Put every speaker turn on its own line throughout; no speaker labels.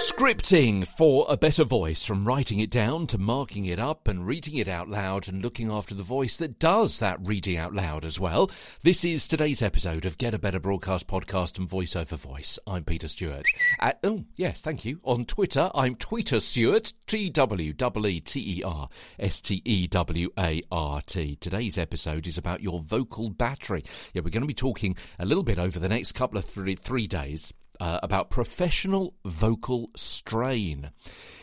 Scripting for a better voice, from writing it down to marking it up and reading it out loud and looking after the voice that does that reading out loud as well. This is today's episode of Get a Better Broadcast Podcast and Voice Over Voice. I'm Peter Stewart. At, oh, yes, thank you. On Twitter, I'm Tweeter Stewart, T W E E T E R S T E W A R T. Today's episode is about your vocal battery. Yeah, we're going to be talking a little bit over the next couple of three, three days uh, about professional vocal strain.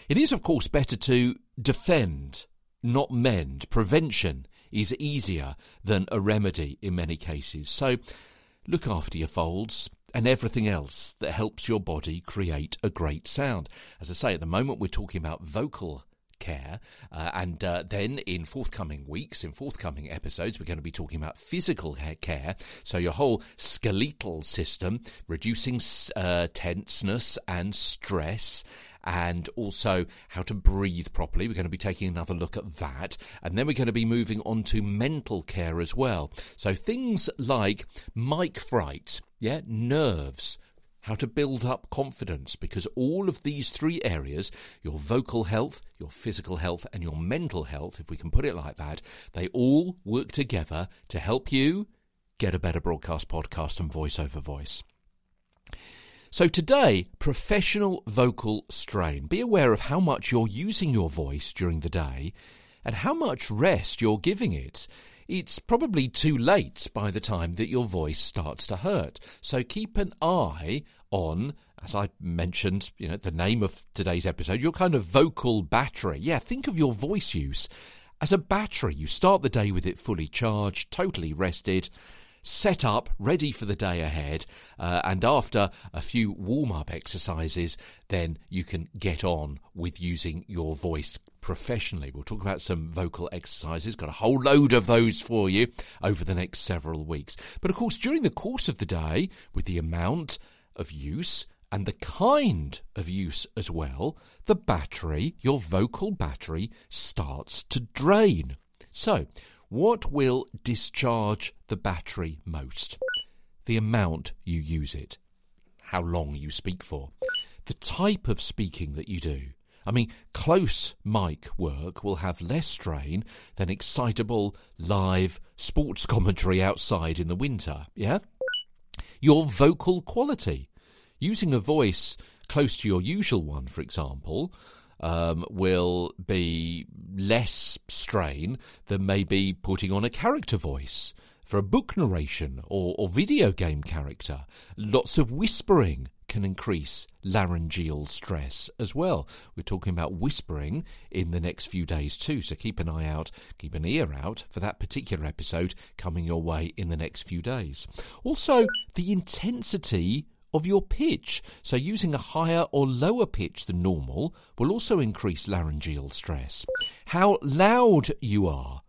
It is, of course, better to defend, not mend. Prevention is easier than a remedy in many cases. So look after your folds and everything else that helps your body create a great sound. As I say, at the moment, we're talking about vocal care. Uh, and uh, then in forthcoming weeks, in forthcoming episodes, we're going to be talking about physical care. So your whole skeletal system, reducing uh, tenseness and stress. And also how to breathe properly. We're going to be taking another look at that. And then we're going to be moving on to mental care as well. So things like mic fright, yeah, nerves, how to build up confidence because all of these three areas your vocal health, your physical health, and your mental health, if we can put it like that they all work together to help you get a better broadcast podcast and voice over voice. So, today, professional vocal strain. Be aware of how much you're using your voice during the day and how much rest you're giving it it's probably too late by the time that your voice starts to hurt. So keep an eye on, as I mentioned, you know, the name of today's episode, your kind of vocal battery. Yeah, think of your voice use as a battery. You start the day with it fully charged, totally rested set up, ready for the day ahead, uh, and after a few warm up exercises, then you can get on with using your voice professionally. We'll talk about some vocal exercises, got a whole load of those for you over the next several weeks. But of course, during the course of the day, with the amount of use, and the kind of use as well, the battery, your vocal battery, starts to drain. So, what will discharge the battery most? The amount you use it, how long you speak for, the type of speaking that you do. I mean, close mic work will have less strain than excitable live sports commentary outside in the winter, yeah? Your vocal quality. Using a voice close to your usual one, for example, um, will be less strain than maybe putting on a character voice for a book narration or, or video game character. Lots of whispering can increase laryngeal stress as well. We're talking about whispering in the next few days too, so keep an eye out, keep an ear out for that particular episode coming your way in the next few days. Also, the intensity of your pitch. So, using a higher or lower pitch than normal will also increase laryngeal stress. How loud you are.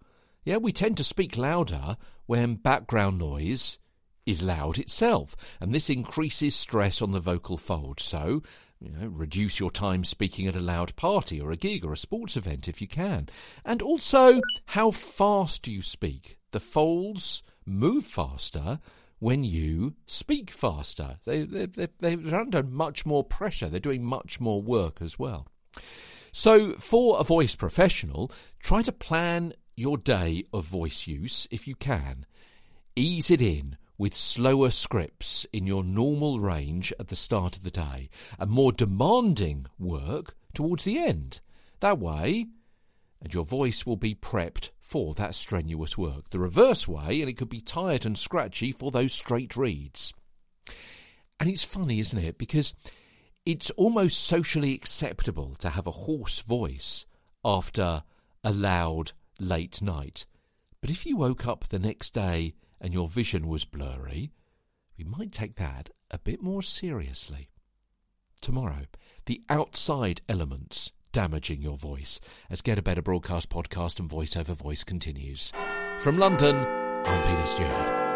Yeah, we tend to speak louder when background noise is loud itself, and this increases stress on the vocal fold. So, you know, reduce your time speaking at a loud party or a gig or a sports event if you can. And also, how fast you speak? The folds move faster when you speak faster. They, they, they, they're under much more pressure, they're doing much more work as well. So, for a voice professional, try to plan your day of voice use if you can. Ease it in with slower scripts in your normal range at the start of the day and more demanding work towards the end. That way, and your voice will be prepped for that strenuous work. The reverse way, and it could be tired and scratchy for those straight reads. And it's funny, isn't it? Because it's almost socially acceptable to have a hoarse voice after a loud late night. But if you woke up the next day and your vision was blurry, we might take that a bit more seriously. Tomorrow, the outside elements damaging your voice as Get a Better Broadcast podcast and voice over voice continues. From London, I'm Peter Stewart.